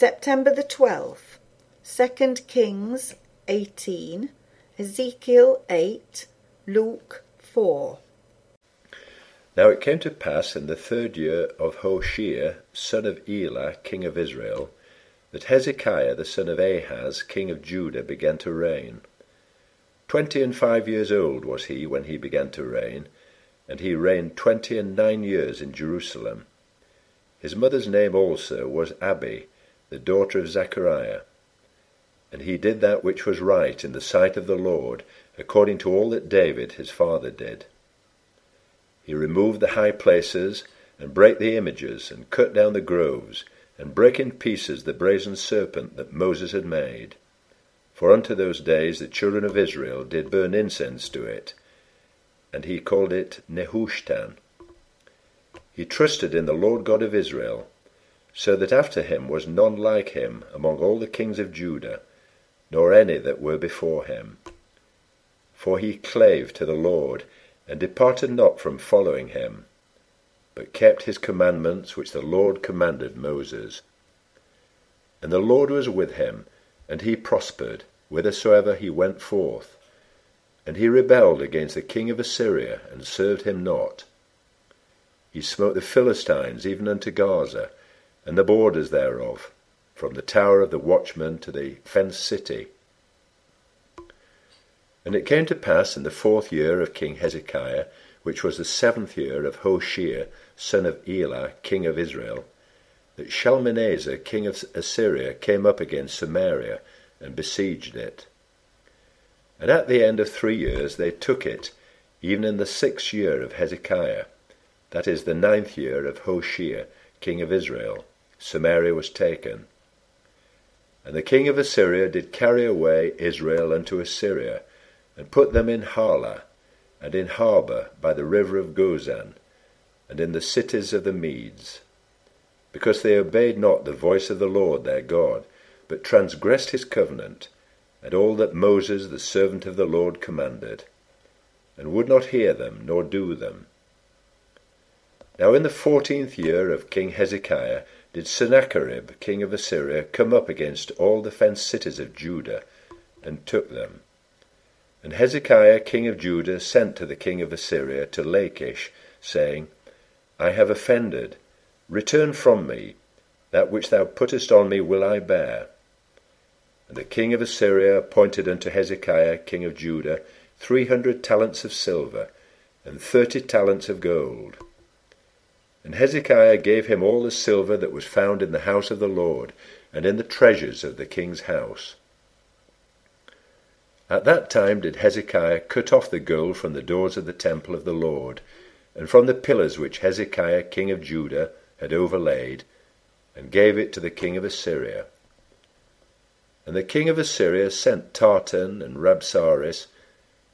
September the 12th, 2 Kings 18, Ezekiel 8, Luke 4. Now it came to pass in the third year of Hoshea, son of Elah, king of Israel, that Hezekiah the son of Ahaz, king of Judah, began to reign. Twenty and five years old was he when he began to reign, and he reigned twenty and nine years in Jerusalem. His mother's name also was Abi, the daughter of Zechariah. And he did that which was right in the sight of the Lord, according to all that David his father did. He removed the high places, and brake the images, and cut down the groves, and brake in pieces the brazen serpent that Moses had made. For unto those days the children of Israel did burn incense to it, and he called it Nehushtan. He trusted in the Lord God of Israel, so that after him was none like him among all the kings of Judah, nor any that were before him. For he clave to the Lord, and departed not from following him, but kept his commandments which the Lord commanded Moses. And the Lord was with him, and he prospered whithersoever he went forth. And he rebelled against the king of Assyria, and served him not. He smote the Philistines even unto Gaza, and the borders thereof, from the tower of the watchman to the fenced city. And it came to pass in the fourth year of king Hezekiah, which was the seventh year of Hoshea, son of Elah, king of Israel, that Shalmaneser, king of Assyria, came up against Samaria, and besieged it. And at the end of three years they took it, even in the sixth year of Hezekiah, that is the ninth year of Hoshea, king of Israel, Samaria was taken. And the king of Assyria did carry away Israel unto Assyria, and put them in Halah, and in Habor by the river of Gozan, and in the cities of the Medes, because they obeyed not the voice of the Lord their God, but transgressed his covenant, and all that Moses the servant of the Lord commanded, and would not hear them, nor do them. Now in the fourteenth year of king Hezekiah did Sennacherib king of Assyria come up against all the fenced cities of Judah, and took them. And Hezekiah king of Judah sent to the king of Assyria to Lachish, saying, I have offended. Return from me. That which thou puttest on me will I bear. And the king of Assyria appointed unto Hezekiah king of Judah three hundred talents of silver, and thirty talents of gold. And Hezekiah gave him all the silver that was found in the house of the Lord, and in the treasures of the king's house. At that time did Hezekiah cut off the gold from the doors of the temple of the Lord, and from the pillars which Hezekiah king of Judah had overlaid, and gave it to the king of Assyria. And the king of Assyria sent Tartan and Rabsaris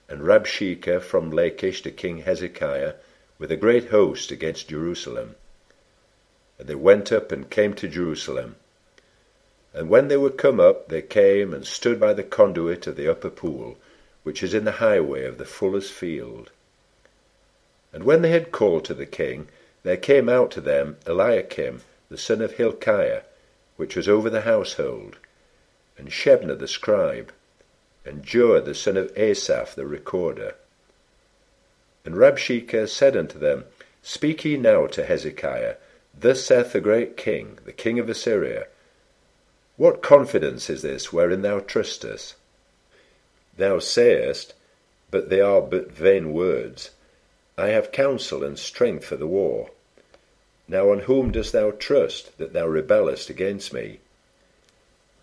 and Rabshakeh from Lachish to king Hezekiah with a great host against Jerusalem. And they went up and came to Jerusalem. And when they were come up, they came and stood by the conduit of the upper pool, which is in the highway of the fuller's field. And when they had called to the king, there came out to them Eliakim the son of Hilkiah, which was over the household, and Shebna the scribe, and Joah the son of Asaph the recorder. And Rabshakeh said unto them, Speak ye now to Hezekiah, Thus saith the great king, the king of Assyria, what confidence is this wherein thou trustest? Thou sayest, but they are but vain words, I have counsel and strength for the war. Now on whom dost thou trust, that thou rebellest against me?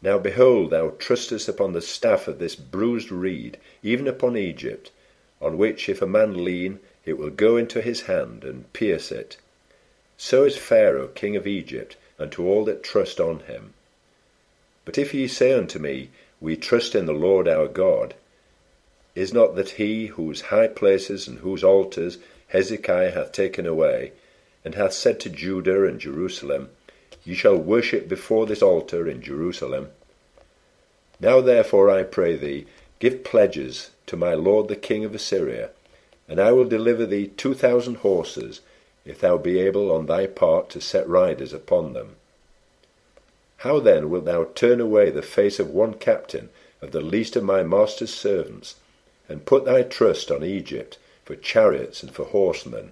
Now behold, thou trustest upon the staff of this bruised reed, even upon Egypt, on which if a man lean, it will go into his hand, and pierce it. So is Pharaoh king of Egypt unto all that trust on him. But if ye say unto me, We trust in the Lord our God, is not that he whose high places and whose altars Hezekiah hath taken away, and hath said to Judah and Jerusalem, Ye shall worship before this altar in Jerusalem? Now therefore, I pray thee, give pledges to my lord the king of Assyria, and I will deliver thee two thousand horses, if thou be able on thy part to set riders upon them. How then wilt thou turn away the face of one captain of the least of my master's servants, and put thy trust on Egypt for chariots and for horsemen?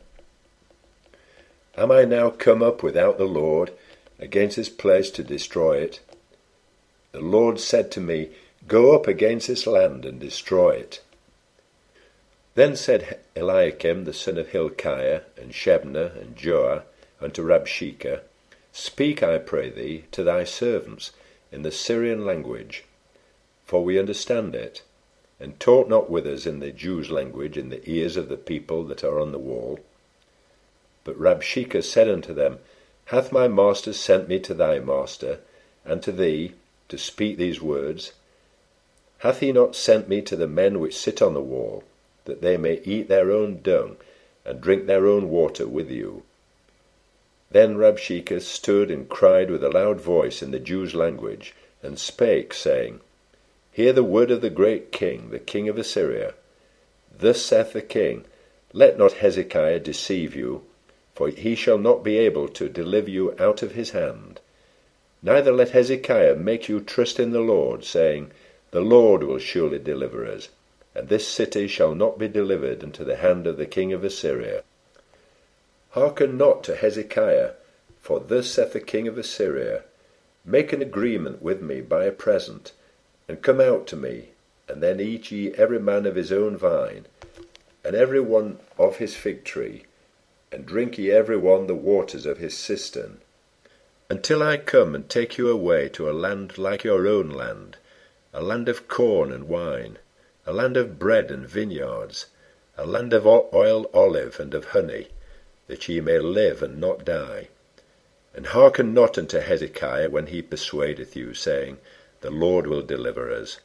Am I now come up without the Lord against this place to destroy it? The Lord said to me, Go up against this land and destroy it. Then said Eliakim the son of Hilkiah, and Shebna, and Joah, unto Rabshakeh, Speak, I pray thee, to thy servants in the Syrian language, for we understand it, and talk not with us in the Jews' language in the ears of the people that are on the wall. But Rabshakeh said unto them, Hath my master sent me to thy master, and to thee, to speak these words? Hath he not sent me to the men which sit on the wall, that they may eat their own dung, and drink their own water with you? Then Rabshakeh stood and cried with a loud voice in the Jews' language, and spake, saying, Hear the word of the great king, the king of Assyria. Thus saith the king, Let not Hezekiah deceive you, for he shall not be able to deliver you out of his hand. Neither let Hezekiah make you trust in the Lord, saying, The Lord will surely deliver us, and this city shall not be delivered into the hand of the king of Assyria. Hearken not to Hezekiah, for thus saith the king of Assyria, Make an agreement with me by a present, and come out to me, and then eat ye every man of his own vine, and every one of his fig tree, and drink ye every one the waters of his cistern, until I come and take you away to a land like your own land, a land of corn and wine, a land of bread and vineyards, a land of oil olive and of honey, that ye may live and not die. And hearken not unto Hezekiah when he persuadeth you, saying, The Lord will deliver us.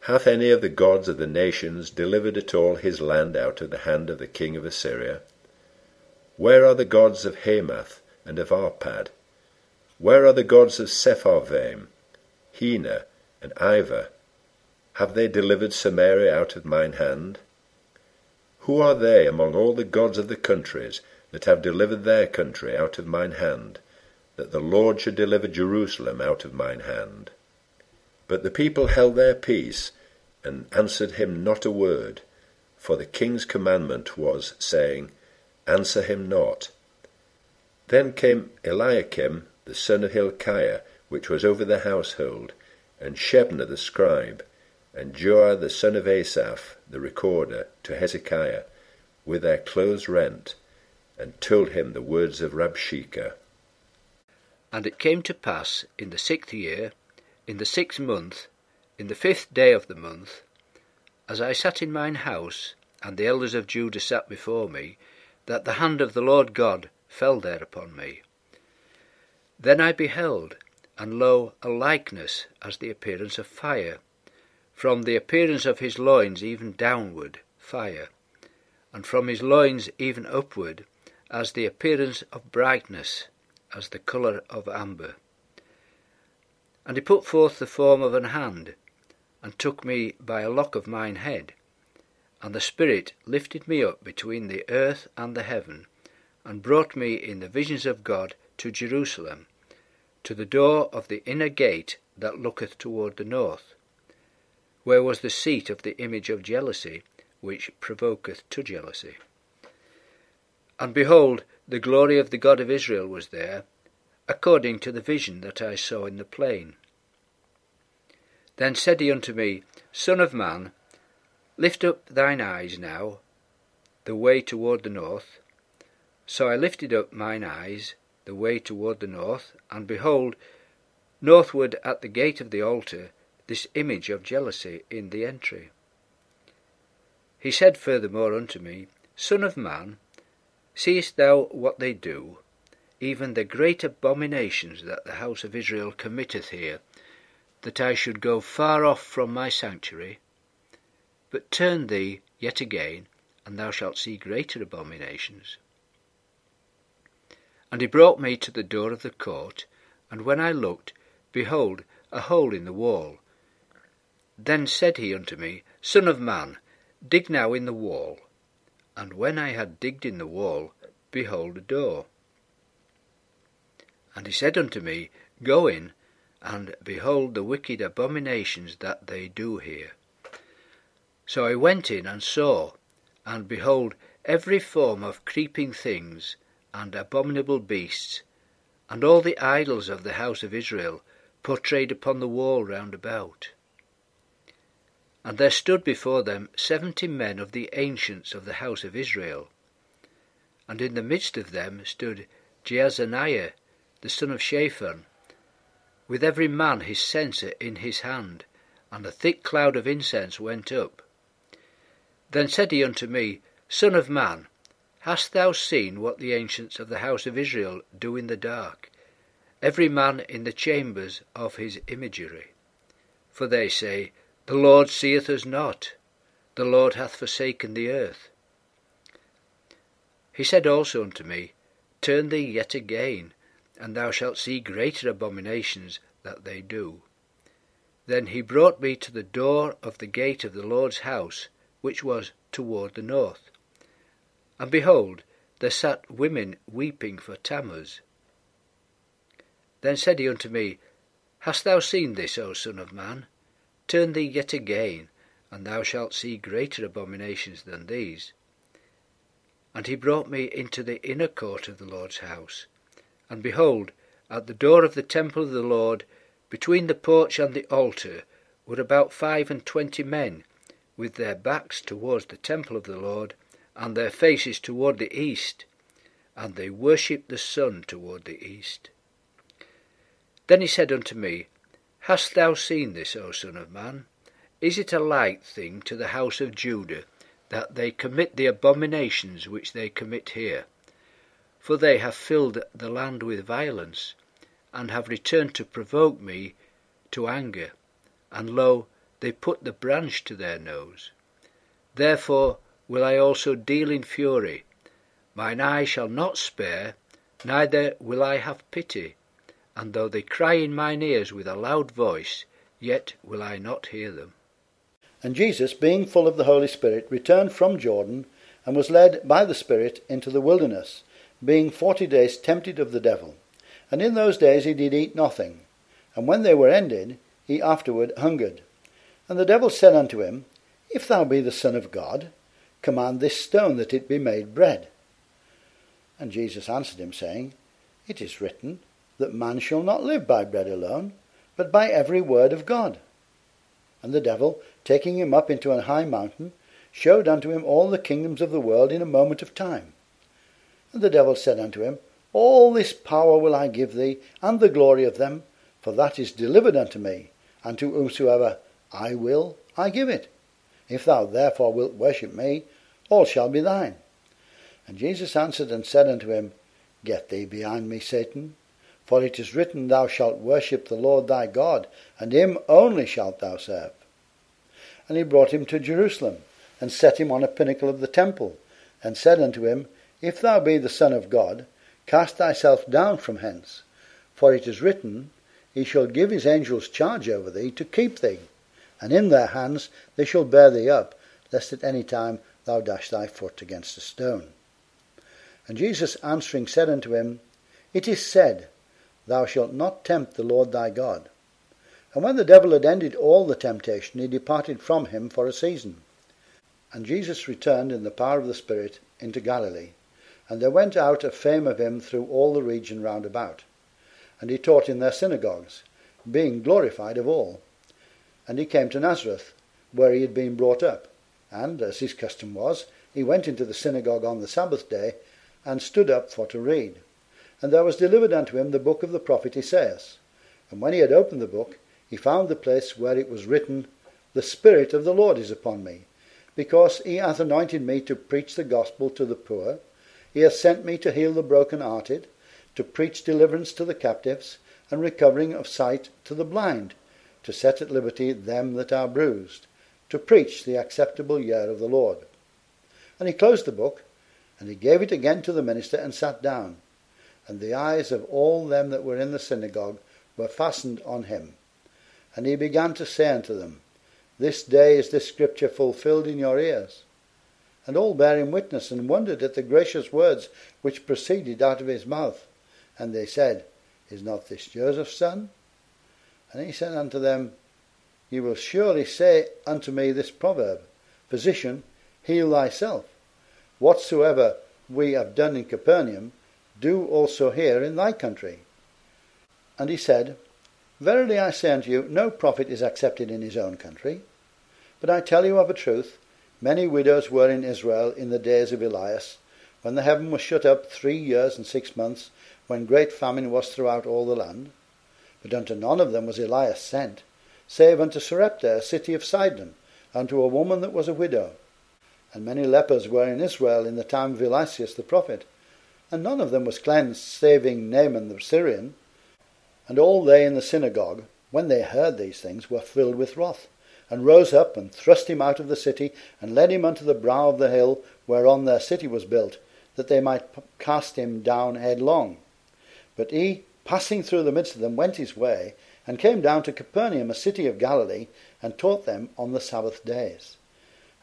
Hath any of the gods of the nations delivered at all his land out of the hand of the king of Assyria? Where are the gods of Hamath and of Arpad? Where are the gods of Sepharvaim, Hena, and Ivah? Have they delivered Samaria out of mine hand? Who are they among all the gods of the countries that have delivered their country out of mine hand, that the Lord should deliver Jerusalem out of mine hand? But the people held their peace, and answered him not a word, for the king's commandment was, saying, Answer him not. Then came Eliakim the son of Hilkiah, which was over the household, and Shebna the scribe, and Joah the son of Asaph, the recorder, to Hezekiah, with their clothes rent, and told him the words of Rabshakeh. And it came to pass in the sixth year, in the sixth month, in the fifth day of the month, as I sat in mine house, and the elders of Judah sat before me, that the hand of the Lord God fell there upon me. Then I beheld, and lo, a likeness as the appearance of fire, from the appearance of his loins even downward, fire, and from his loins even upward, as the appearance of brightness, as the colour of amber. And he put forth the form of an hand, and took me by a lock of mine head. And the Spirit lifted me up between the earth and the heaven, and brought me in the visions of God to Jerusalem, to the door of the inner gate that looketh toward the north where was the seat of the image of jealousy, which provoketh to jealousy. And behold, the glory of the God of Israel was there, according to the vision that I saw in the plain. Then said he unto me, Son of man, lift up thine eyes now, the way toward the north. So I lifted up mine eyes, the way toward the north, and behold, northward at the gate of the altar this image of jealousy in the entry. He said furthermore unto me, Son of man, seest thou what they do, even the great abominations that the house of Israel committeth here, that I should go far off from my sanctuary? But turn thee yet again, and thou shalt see greater abominations. And he brought me to the door of the court, and when I looked, behold, a hole in the wall, then said he unto me, Son of man, dig now in the wall. And when I had digged in the wall, behold a door. And he said unto me, Go in, and behold the wicked abominations that they do here. So I went in and saw, and behold, every form of creeping things, and abominable beasts, and all the idols of the house of Israel, portrayed upon the wall round about. And there stood before them seventy men of the ancients of the house of Israel. And in the midst of them stood Jaazaniah, the son of Shaphan, with every man his censer in his hand, and a thick cloud of incense went up. Then said he unto me, Son of man, hast thou seen what the ancients of the house of Israel do in the dark, every man in the chambers of his imagery? For they say, The Lord seeth us not, the Lord hath forsaken the earth. He said also unto me, Turn thee yet again, and thou shalt see greater abominations that they do. Then he brought me to the door of the gate of the Lord's house, which was toward the north. And behold, there sat women weeping for Tammuz. Then said he unto me, Hast thou seen this, O Son of Man? Turn thee yet again, and thou shalt see greater abominations than these. And he brought me into the inner court of the Lord's house. And behold, at the door of the temple of the Lord, between the porch and the altar, were about five and twenty men, with their backs towards the temple of the Lord, and their faces toward the east, and they worshipped the sun toward the east. Then he said unto me, Hast thou seen this, O Son of Man? Is it a light thing to the house of Judah that they commit the abominations which they commit here? For they have filled the land with violence, and have returned to provoke me to anger, and lo, they put the branch to their nose. Therefore will I also deal in fury. Mine eye shall not spare, neither will I have pity. And though they cry in mine ears with a loud voice, yet will I not hear them. And Jesus, being full of the Holy Spirit, returned from Jordan, and was led by the Spirit into the wilderness, being forty days tempted of the devil. And in those days he did eat nothing. And when they were ended, he afterward hungered. And the devil said unto him, If thou be the Son of God, command this stone that it be made bread. And Jesus answered him, saying, It is written that man shall not live by bread alone, but by every word of God. And the devil, taking him up into an high mountain, showed unto him all the kingdoms of the world in a moment of time. And the devil said unto him, All this power will I give thee, and the glory of them, for that is delivered unto me, and to whomsoever I will, I give it. If thou therefore wilt worship me, all shall be thine. And Jesus answered and said unto him, Get thee behind me, Satan, for it is written, Thou shalt worship the Lord thy God, and him only shalt thou serve. And he brought him to Jerusalem, and set him on a pinnacle of the temple, and said unto him, If thou be the Son of God, cast thyself down from hence, for it is written, He shall give his angels charge over thee to keep thee and in their hands they shall bear thee up, lest at any time thou dash thy foot against a stone. And Jesus answering said unto him, It is said, Thou shalt not tempt the Lord thy God. And when the devil had ended all the temptation, he departed from him for a season. And Jesus returned in the power of the Spirit into Galilee, and there went out a fame of him through all the region round about. And he taught in their synagogues, being glorified of all. And he came to Nazareth, where he had been brought up. And, as his custom was, he went into the synagogue on the Sabbath day, and stood up for to read. And there was delivered unto him the book of the prophet Esaias. And when he had opened the book, he found the place where it was written, The Spirit of the Lord is upon me, because he hath anointed me to preach the gospel to the poor. He hath sent me to heal the broken-hearted, to preach deliverance to the captives, and recovering of sight to the blind, to set at liberty them that are bruised, to preach the acceptable year of the Lord. And he closed the book, and he gave it again to the minister, and sat down. And the eyes of all them that were in the synagogue were fastened on him. And he began to say unto them, This day is this scripture fulfilled in your ears. And all him witness, and wondered at the gracious words which proceeded out of his mouth. And they said, Is not this Joseph's son? And he said unto them, Ye will surely say unto me this proverb, Physician, heal thyself. Whatsoever we have done in Capernaum, do also here in thy country. And he said, Verily I say unto you, no prophet is accepted in his own country. But I tell you of a truth, many widows were in Israel in the days of Elias, when the heaven was shut up three years and six months, when great famine was throughout all the land. But unto none of them was Elias sent, save unto Sarepta, a city of Sidon, unto a woman that was a widow. And many lepers were in Israel in the time of Elias the prophet, and none of them was cleansed, saving Naaman the Syrian. And all they in the synagogue, when they heard these things, were filled with wrath, and rose up and thrust him out of the city, and led him unto the brow of the hill whereon their city was built, that they might cast him down headlong. But he, passing through the midst of them, went his way, and came down to Capernaum, a city of Galilee, and taught them on the Sabbath days.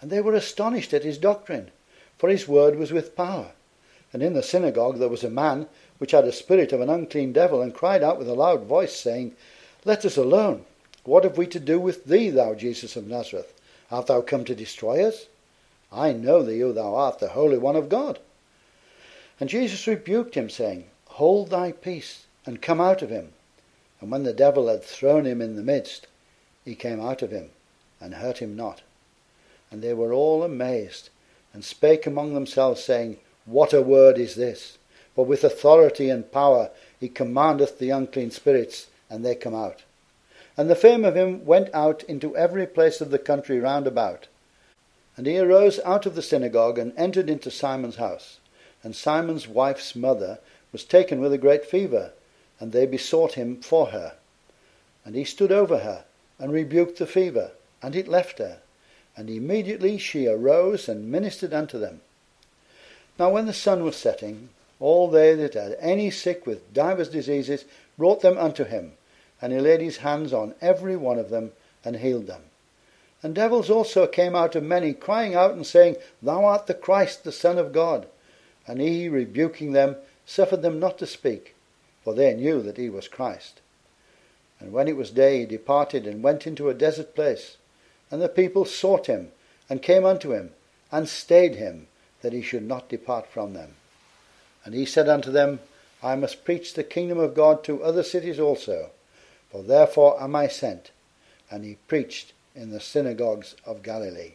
And they were astonished at his doctrine, for his word was with power. And in the synagogue there was a man which had a spirit of an unclean devil, and cried out with a loud voice, saying, Let us alone. What have we to do with thee, thou Jesus of Nazareth? Art thou come to destroy us? I know thee who thou art, the Holy One of God. And Jesus rebuked him, saying, Hold thy peace, and come out of him. And when the devil had thrown him in the midst, he came out of him, and hurt him not. And they were all amazed, and spake among themselves, saying, What a word is this! For with authority and power he commandeth the unclean spirits, and they come out. And the fame of him went out into every place of the country round about. And he arose out of the synagogue, and entered into Simon's house. And Simon's wife's mother was taken with a great fever, and they besought him for her. And he stood over her, and rebuked the fever, and it left her. And immediately she arose and ministered unto them. Now when the sun was setting, all they that had any sick with divers diseases brought them unto him, and he laid his hands on every one of them, and healed them. And devils also came out of many, crying out and saying, Thou art the Christ, the Son of God. And he, rebuking them, suffered them not to speak, for they knew that he was Christ. And when it was day, he departed and went into a desert place. And the people sought him, and came unto him, and stayed him, that he should not depart from them. And he said unto them, I must preach the kingdom of God to other cities also, for therefore am I sent. And he preached in the synagogues of Galilee.